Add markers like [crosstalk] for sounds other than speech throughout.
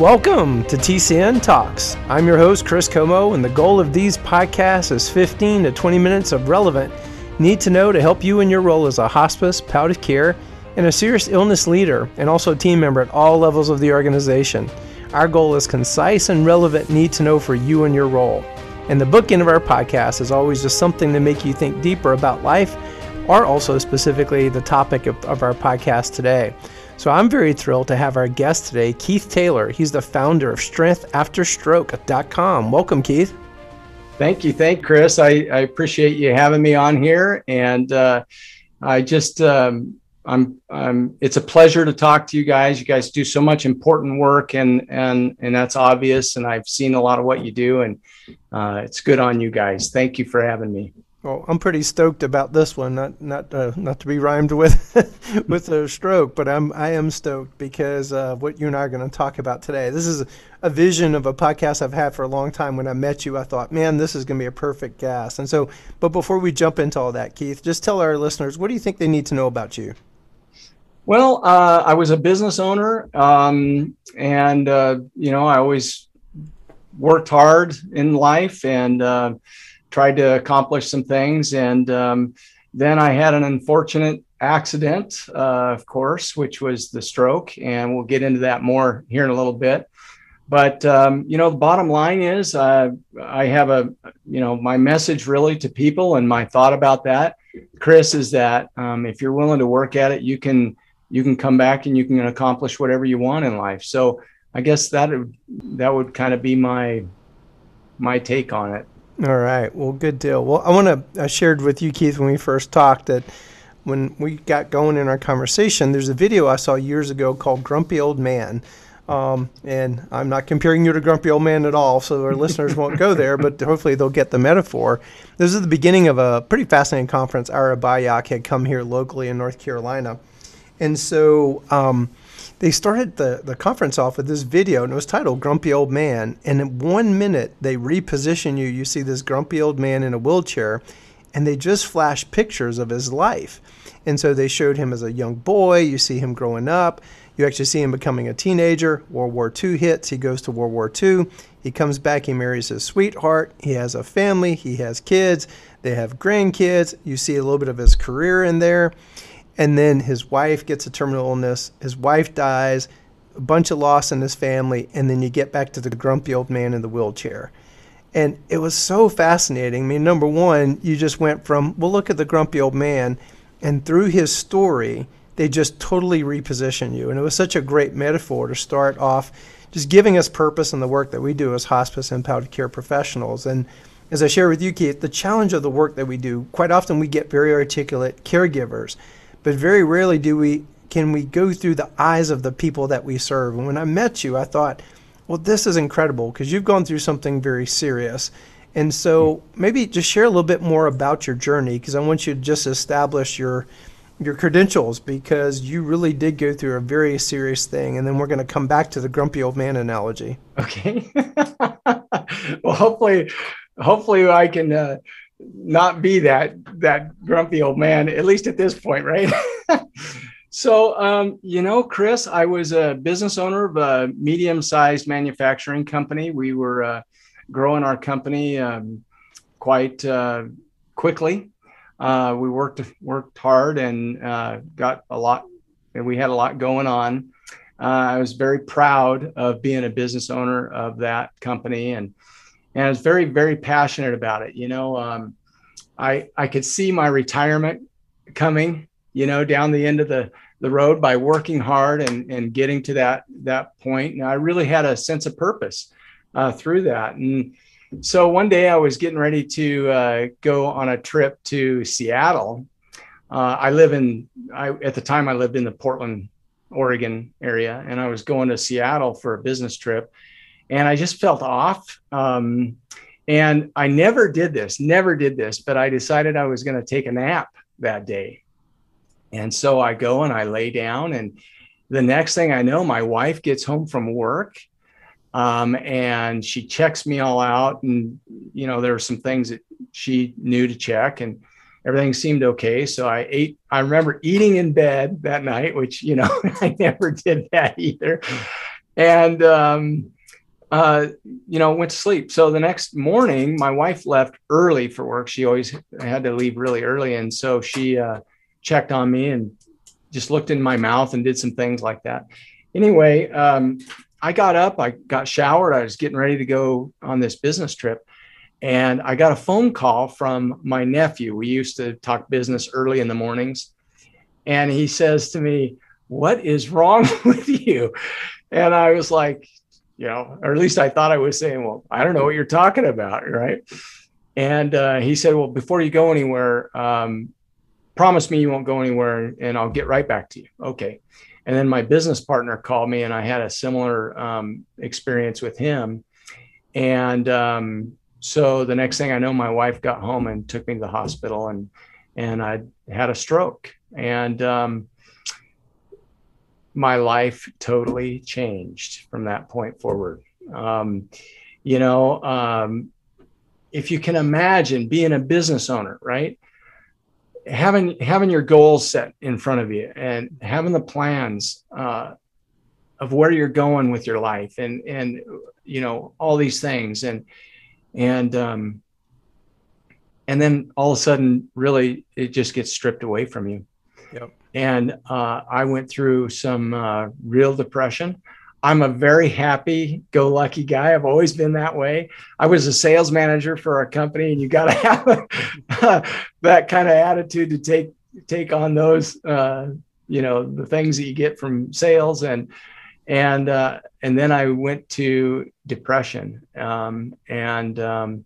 Welcome to TCN Talks. I'm your host, Chris Comeaux, and the goal of these podcasts is 15 to 20 minutes of relevant need to know to help you in your role as a hospice, palliative care, and a serious illness leader, and also a team member at all levels of the organization. Our goal is concise and relevant need to know for you and your role. And the bookend of our podcast is always just something to make you think deeper about life, or also specifically the topic of, of our podcast today. So I'm very thrilled to have our guest today, Keith Taylor. He's the founder of StrengthAfterStroke.com. Welcome, Keith. Thank you. Thank Chris. I, I appreciate you having me on here. And uh, I just, um, I'm, I'm, it's a pleasure to talk to you guys. You guys do so much important work and, and, and that's obvious. And I've seen a lot of what you do and uh, it's good on you guys. Thank you for having me. Well, I'm pretty stoked about this one. Not not uh, not to be rhymed with [laughs] with a stroke, but I'm I am stoked because uh, what you and I are going to talk about today. This is a vision of a podcast I've had for a long time. When I met you, I thought, man, this is going to be a perfect guest. And so, but before we jump into all that, Keith, just tell our listeners what do you think they need to know about you. Well, uh, I was a business owner, um, and uh, you know, I always worked hard in life and uh, tried to accomplish some things. And um, then I had an unfortunate accident, uh, of course, which was the stroke. And we'll get into that more here in a little bit. But, um, you know, the bottom line is uh, I have a, you know, my message really to people and my thought about that, Chris, is that um, if you're willing to work at it, you can, you can come back and you can accomplish whatever you want in life. So I guess that, that would kind of be my, my take on it. All right. Well, good deal. Well, I want to, I shared with you, Keith, when we first talked that when we got going in our conversation, there's a video I saw years ago called Grumpy Old Man. Um, and I'm not comparing you to Grumpy Old Man at all, so our [laughs] listeners won't go there, but hopefully they'll get the metaphor. This is the beginning of a pretty fascinating conference. Ira Byock had come here locally in North Carolina. And so, um, they started the, the conference off with this video, and it was titled Grumpy Old Man. And in one minute, they reposition you. You see this grumpy old man in a wheelchair, and they just flash pictures of his life. And so they showed him as a young boy. You see him growing up. You actually see him becoming a teenager. World War II hits. He goes to World War II. He comes back. He marries his sweetheart. He has a family. He has kids. They have grandkids. You see a little bit of his career in there. And then his wife gets a terminal illness. His wife dies, a bunch of loss in his family, and then you get back to the grumpy old man in the wheelchair. And it was so fascinating. I mean, number one, you just went from, well, look at the grumpy old man, and through his story, they just totally reposition you. And it was such a great metaphor to start off just giving us purpose in the work that we do as hospice and palliative care professionals. And as I share with you, Keith, the challenge of the work that we do, quite often we get very articulate caregivers but very rarely do we can we go through the eyes of the people that we serve. And when I met you, I thought, well, this is incredible because you've gone through something very serious. And so maybe just share a little bit more about your journey because I want you to just establish your your credentials because you really did go through a very serious thing and then we're going to come back to the grumpy old man analogy. Okay. [laughs] well, hopefully hopefully I can uh, not be that that grumpy old man at least at this point right? [laughs] So um, you know chris i was a business owner of a medium-sized manufacturing company. We were uh, growing our company um, quite uh, quickly. Uh, we worked worked hard and uh, got a lot and we had a lot going on. Uh, i was very proud of being a business owner of that company and and I was very, very passionate about it. You know, um, I I could see my retirement coming. You know, down the end of the the road by working hard and and getting to that that point. And I really had a sense of purpose uh, through that. And so one day I was getting ready to uh, go on a trip to Seattle. Uh, I live in I at the time I lived in the Portland, Oregon area, and I was going to Seattle for a business trip and I just felt off. Um, and I never did this, never did this, but I decided I was going to take a nap that day. And so I go and I lay down, and the next thing I know, my wife gets home from work. Um, and she checks me all out, and you know there were some things that she knew to check, and everything seemed okay. So I ate. I remember eating in bed that night, which you know [laughs] I never did that either and um, uh, you know, went to sleep. So the next morning, my wife left early for work. She always had to leave really early, and so she uh, checked on me and just looked in my mouth and did some things like that. Anyway, um, I got up, I got showered, I was getting ready to go on this business trip. And I got a phone call from my nephew. We used to talk business early in the mornings. And he says to me, What is wrong [laughs] with you? And I was like, You know, or at least I thought I was saying, Well, I don't know what you're talking about. Right. And uh, he said, Well, before you go anywhere, um, promise me you won't go anywhere and I'll get right back to you. Okay. And then my business partner called me and I had a similar um, experience with him. And um, so the next thing I know, my wife got home and took me to the hospital, and and I had a stroke, and um, my life totally changed from that point forward. Um, you know, um, if you can imagine being a business owner, right? Having having your goals set in front of you and having the plans uh, of where you're going with your life, and and you know all these things, and and um, and then all of a sudden, really, it just gets stripped away from you. Yep. And uh, I went through some uh, real depression. I'm a very happy go lucky guy. I've always been that way. I was a sales manager for a company, and you got to [laughs] have that kind of attitude to take take on those, uh, you know, the things that you get from sales and and uh, and then I went to depression, um, and um,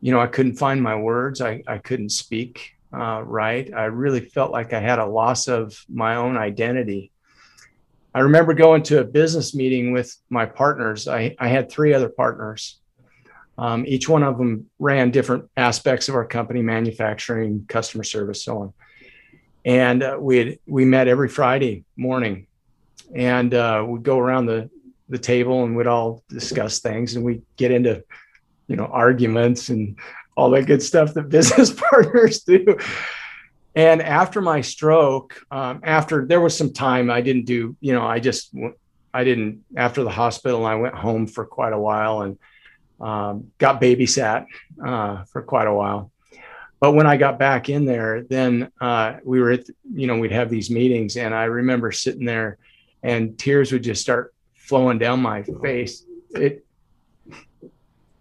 you know I couldn't find my words. I I couldn't speak uh, right. I really felt like I had a loss of my own identity. I remember going to a business meeting with my partners. I, I had three other partners. Um, each one of them ran different aspects of our company, manufacturing, customer service, so on. And uh, we we met every Friday morning and uh, we'd go around the the table and we'd all discuss things and we get into you know arguments and all that good stuff that business [laughs] partners do and after my stroke um, after there was some time i didn't do you know i just i didn't after the hospital i went home for quite a while and um, got babysat uh, for quite a while but when i got back in there then uh, we were at you know we'd have these meetings and i remember sitting there and tears would just start flowing down my face. It,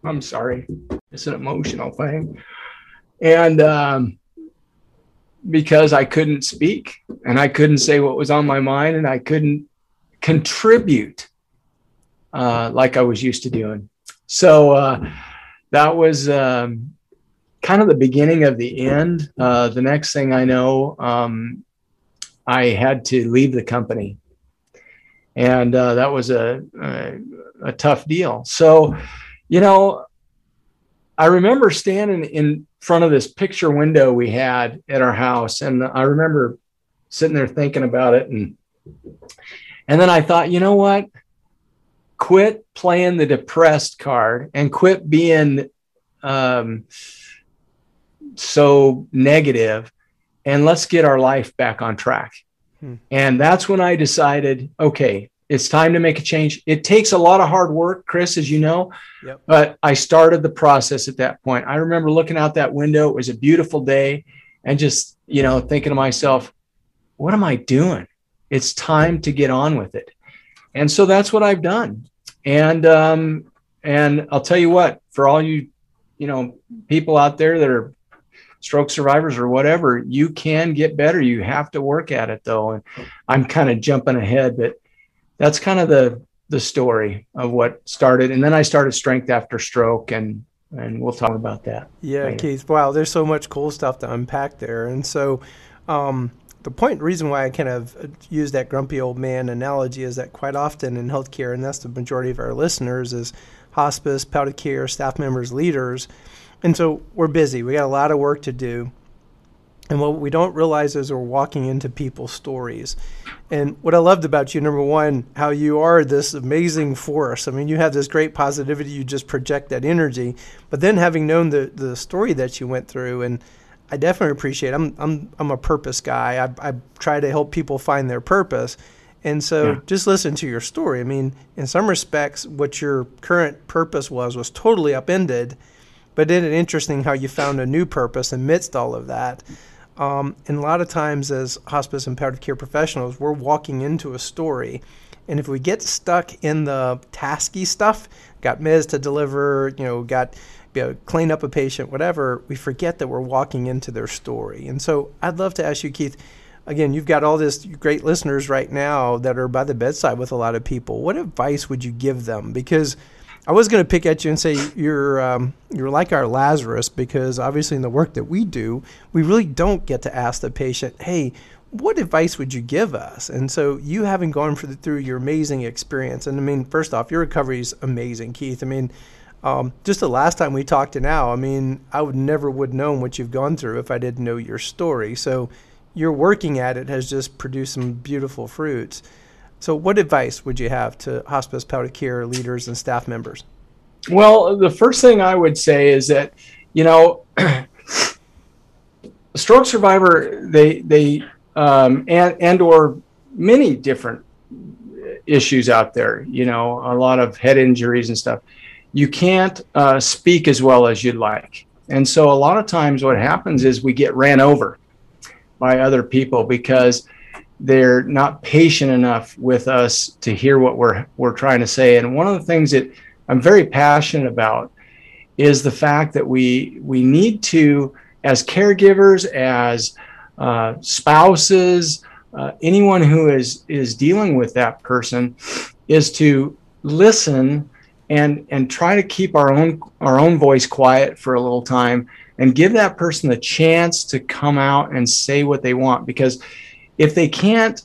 I'm sorry, it's an emotional thing. And um, because I couldn't speak and I couldn't say what was on my mind and I couldn't contribute uh, like I was used to doing. So uh, that was um, kind of the beginning of the end. Uh, the next thing I know, um, I had to leave the company and uh, that was a, a, a tough deal. So, you know, I remember standing in front of this picture window we had at our house, and I remember sitting there thinking about it, and and then I thought, you know what? Quit playing the depressed card and quit being um, so negative, and let's get our life back on track. Hmm. And that's when I decided, okay, it's time to make a change. It takes a lot of hard work, Chris, as you know, yep. but I started the process at that point. I remember looking out that window. It was a beautiful day and just, you know, thinking to myself, what am I doing? It's time to get on with it. And so that's what I've done. And, um, and I'll tell you what, for all you, you know, people out there that are stroke survivors or whatever, you can get better. You have to work at it though. And I'm kind of jumping ahead, but that's kind of the the story of what started. And then I started strength after stroke and and we'll talk about that. Yeah, later. Keith. Wow, there's so much cool stuff to unpack there. And so um, the point reason why I kind of use that grumpy old man analogy is that quite often in healthcare, and that's the majority of our listeners, is hospice, palliative care, staff members, leaders and so we're busy. We got a lot of work to do. And what we don't realize is we're walking into people's stories. And what I loved about you, number one, how you are this amazing force. I mean, you have this great positivity, you just project that energy. But then having known the, the story that you went through, and I definitely appreciate I'm I'm I'm a purpose guy. I, I try to help people find their purpose. And so Yeah. just listen to your story. I mean, in some respects, what your current purpose was was totally upended, but isn't it interesting how you found a new purpose amidst all of that? Um, and a lot of times, as hospice and palliative care professionals, we're walking into a story. And if we get stuck in the tasky stuff, got meds to deliver, you know, got you know, clean up a patient, whatever, we forget that we're walking into their story. And so I'd love to ask you, Keith, again, you've got all this great listeners right now that are by the bedside with a lot of people. What advice would you give them? Because I was going to pick at you and say you're um, you're like our Lazarus because obviously in the work that we do, we really don't get to ask the patient, "Hey, what advice would you give us?" And so you having gone the, through your amazing experience, and I mean, first off, your recovery is amazing, Keith. I mean, um, just the last time we talked to now, I mean, I would never would known what you've gone through if I didn't know your story. So your working at it has just produced some beautiful fruits. So, what advice would you have to hospice palliative care leaders and staff members? Well, the first thing I would say is that, you know, [clears throat] stroke survivor, they they um, and and or many different issues out there. You know, a lot of head injuries and stuff. You can't uh, speak as well as you'd like, and so a lot of times what happens is we get ran over by other people because they're not patient enough with us to hear what we're we're trying to say. And one of the things that I'm very passionate about is the fact that we we need to, as caregivers, as uh, spouses, uh, anyone who is is dealing with that person, is to listen and and try to keep our own our own voice quiet for a little time and give that person the chance to come out and say what they want because if they can't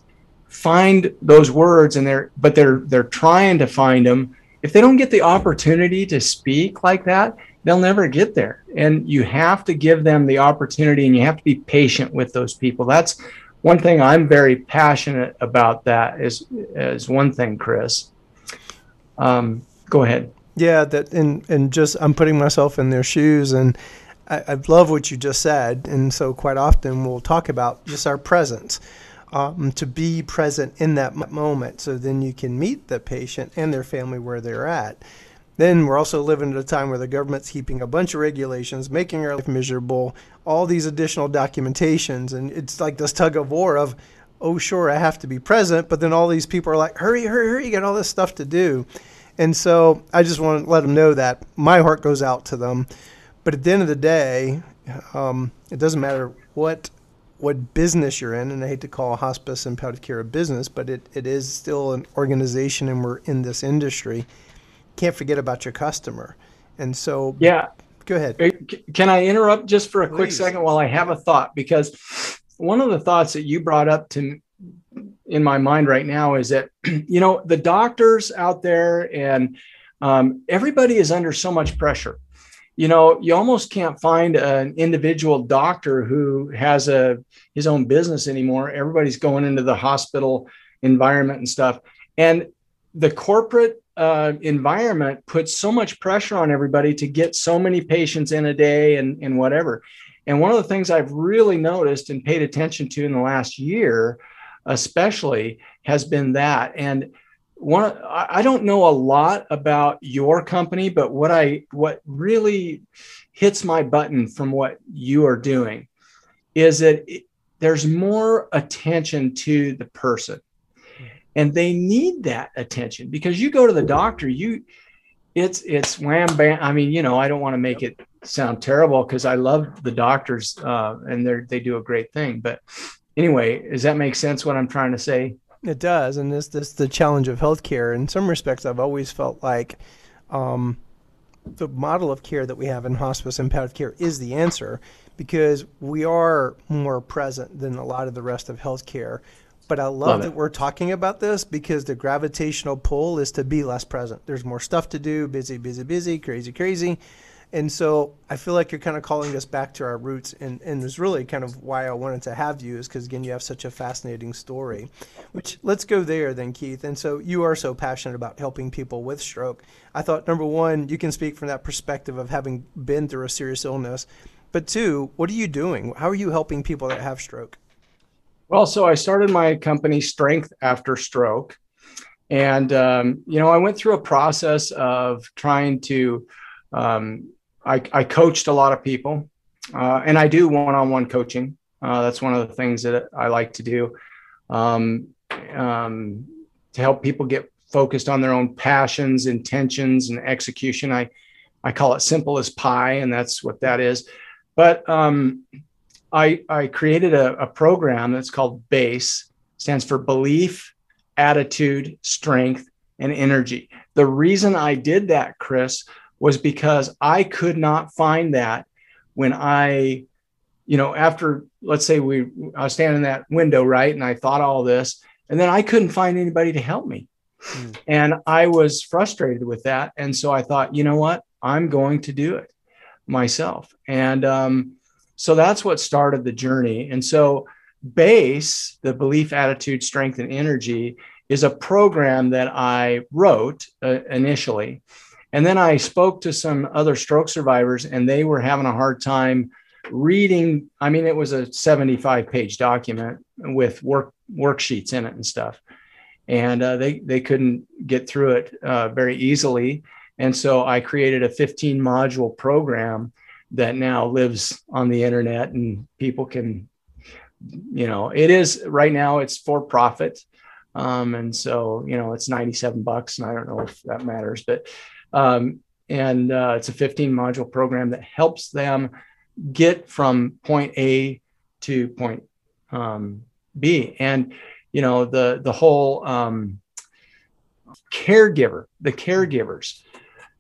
find those words and they're but they're they're trying to find them if they don't get the opportunity to speak like that they'll never get there. And you have to give them the opportunity and you have to be patient with those people. That's one thing i'm very passionate about that is is one thing chris. Um, go ahead. Yeah that and and just i'm putting myself in their shoes and I, I love what you just said and so quite often we'll talk about just our presence um, to be present in that moment so then you can meet the patient and their family where they're at then we're also living at a time where the government's keeping a bunch of regulations, making our life miserable, all these additional documentations, and it's like this tug of war of, oh sure, I have to be present, but then all these people are like, hurry, hurry, hurry, you got all this stuff to do. And so I just want to let them know that my heart goes out to them. But at the end of the day, um, it doesn't matter what what business you're in, and I hate to call hospice and palliative care a business, but it, it is still an organization, and we're in this industry can't forget about your customer. And so, yeah, go ahead. Can I interrupt just for a Please. quick second while I have a thought? Because one of the thoughts that you brought up to in my mind right now is that [clears throat] you know the doctors out there and um, everybody is under so much pressure. You know, you almost can't find an individual doctor who has a his own business anymore. Everybody's going into the hospital environment and stuff, and the corporate uh, environment puts so much pressure on everybody to get so many patients in a day and, and whatever. And one of the things I've really noticed and paid attention to in the last year, especially, has been that. And one, I don't know a lot about your company, but what I what really hits my button from what you are doing is that it, there's more attention to the person. And they need that attention because you go to the doctor you it's it's wham bam. I mean you know i don't want to make it sound terrible because i love the doctors uh, and they they do a great thing. But anyway does that make sense what i'm trying to say it does and this this the challenge of healthcare in some respects i've always felt like um, the model of care that we have in hospice and palliative care is the answer because we are more present than a lot of the rest of healthcare but I love, Love that it. we're talking about this because the gravitational pull is to be less present. There's more stuff to do, busy, busy, busy, crazy, crazy. And so I feel like you're kind of calling us back to our roots. And, and it's really kind of why I wanted to have you is because, again, you have such a fascinating story. Which let's go there then, Keith. And so you are so passionate about helping people with stroke. I thought, number one, you can speak from that perspective of having been through a serious illness. But two, what are you doing? How are you helping people that have stroke? Well, so I started my company, Strength After Stroke. And, um, you know, I went through a process of trying to, um, I, I, coached a lot of people, uh, and I do one on one coaching. Uh, that's one of the things that I like to do um, um, to help people get focused on their own passions, intentions, and execution. I, I call it simple as pie, and that's what that is. But um, I, I created a, a program that's called BASE, stands for Belief, Attitude, Strength, and Energy. The reason I did that, Chris, was because I could not find that when I, you know, after let's say we I was standing in that window, right, and I thought all this, and then I couldn't find anybody to help me. Mm. And I was frustrated with that. And so I thought, you know what? I'm going to do it myself. And um, so that's what started the journey. And so, BASE, the belief, attitude, strength, and energy, is a program that I wrote uh, initially. And then I spoke to some other stroke survivors, and they were having a hard time reading. I mean, it was a 75 page document with work worksheets in it and stuff. And uh, they, they couldn't get through it uh, very easily. And so I created a 15 module program that now lives on the internet and people can you know it is right now it's for profit um, and so you know it's 97 bucks and i don't know if that matters but um, and uh, it's a 15 module program that helps them get from point a to point um, b and you know the the whole um, caregiver the caregivers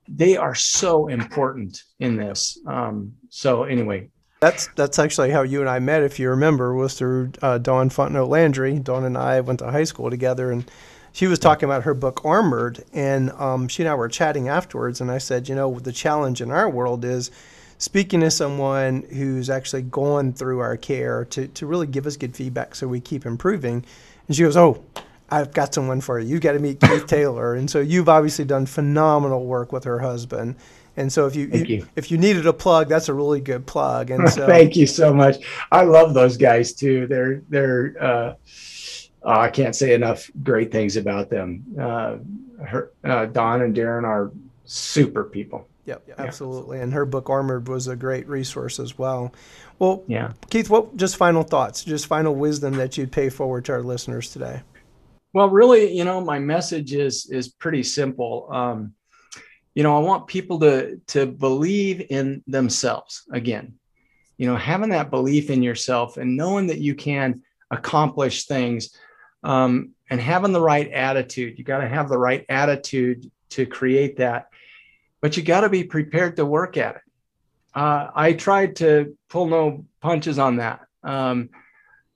they are so important in this. Um, so anyway, that's that's actually how you and I met, if you remember, was through uh, Dawn Fontenot Landry. Dawn and I went to high school together, and she was talking about her book Armored, and um, she and I were chatting afterwards, and I said, you know, the challenge in our world is speaking to someone who's actually gone through our care to, to really give us good feedback so we keep improving. And she goes, oh, I've got someone for you. You've got to meet Keith [laughs] Taylor. And so you've obviously done phenomenal work with her husband. And so if you, you, if you needed a plug, that's a really good plug. And [laughs] so thank you so much. I love those guys too. They're they're uh, oh, I can't say enough great things about them. Uh, her, uh, Dawn and Darren are super people. Yep, yeah. absolutely. And her book Armored was a great resource as well. Well, yeah. Keith, what just final thoughts, just final wisdom that you'd pay forward to our listeners today? Well, really, you know, my message is is pretty simple. Um, you know, I want people to to believe in themselves again. You know, having that belief in yourself and knowing that you can accomplish things, um, and having the right attitude. You got to have the right attitude to create that, but you got to be prepared to work at it. Uh, I tried to pull no punches on that. Um,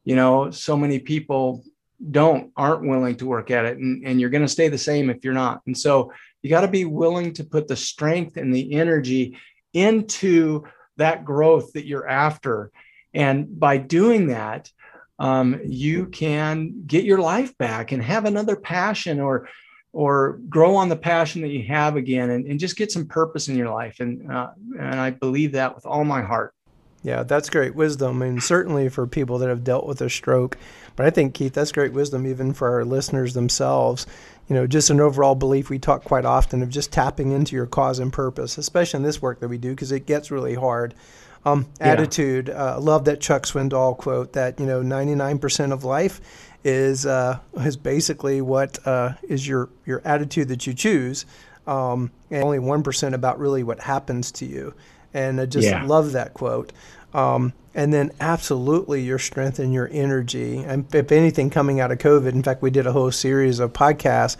you know, so many people don't aren't willing to work at it and, and you're going to stay the same if you're not and so you got to be willing to put the strength and the energy into that growth that you're after and by doing that um, you can get your life back and have another passion or or grow on the passion that you have again and, and just get some purpose in your life and uh, and i believe that with all my heart yeah, that's great wisdom, and certainly for people that have dealt with a stroke. But I think Keith, that's great wisdom even for our listeners themselves. You know, just an overall belief we talk quite often of just tapping into your cause and purpose, especially in this work that we do because it gets really hard. Um, yeah. Attitude. Uh, love that Chuck Swindoll quote that you know 99% of life is uh, is basically what uh, is your your attitude that you choose, um, and only one percent about really what happens to you and I just yeah. love that quote. Um, and then absolutely your strength and your energy. And if anything, coming out of COVID, in fact, we did a whole series of podcasts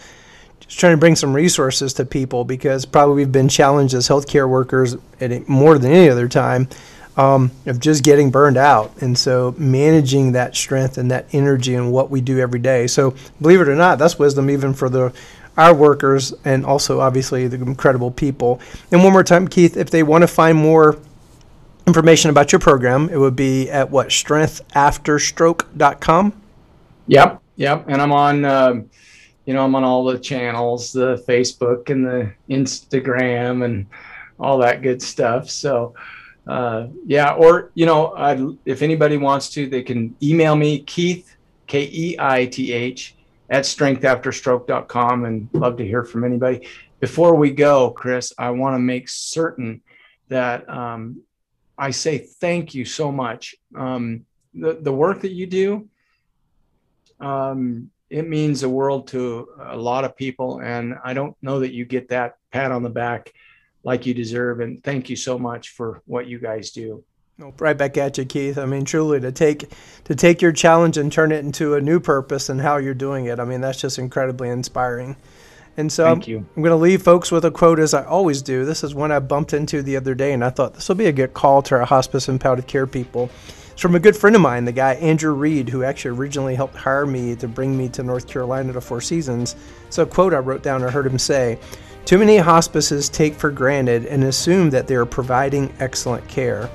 just trying to bring some resources to people because probably we've been challenged as healthcare workers at more than any other time um, of just getting burned out. And so managing that strength and that energy and what we do every day. So believe it or not, that's wisdom even for the our workers and also obviously the incredible people. And one more time, Keith, if they want to find more information about your program, it would be at what strengthafterstroke.com. Yep, yep. And I'm on, um, you know, I'm on all the channels, the Facebook and the Instagram and all that good stuff. So, uh, yeah, or you know, I'd, if anybody wants to, they can email me Keith K E I T H, at strengthafterstroke.com and love to hear from anybody. Before we go, Chris, I want to make certain that um, I say thank you so much. Um, the, the work that you do, um, it means the world to a lot of people. And I don't know that you get that pat on the back like you deserve. And thank you so much for what you guys do. Right back at you, Keith. I mean, truly to take to take your challenge and turn it into a new purpose and how you're doing it. I mean, that's just incredibly inspiring. And so I'm. I'm going to leave folks with a quote as I always do. This is one I bumped into the other day, and I thought this will be a good call to our hospice and palliative care people. It's from a good friend of mine, the guy Andrew Reed, who actually originally helped hire me to bring me to North Carolina to Four Seasons. So, a quote I wrote down, I heard him say Too many hospices take for granted and assume that they are providing excellent care.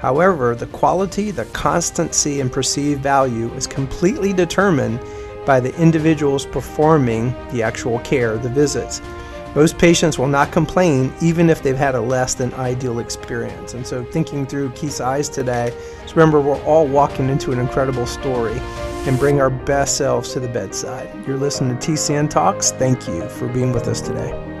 However, the quality, the constancy, and perceived value is completely determined by the individuals performing the actual care, the visits. Most patients will not complain even if they've had a less than ideal experience. And so, thinking through Keith's eyes today, just remember we're all walking into an incredible story and bring our best selves to the bedside. You're listening to TCN Talks. Thank you for being with us today.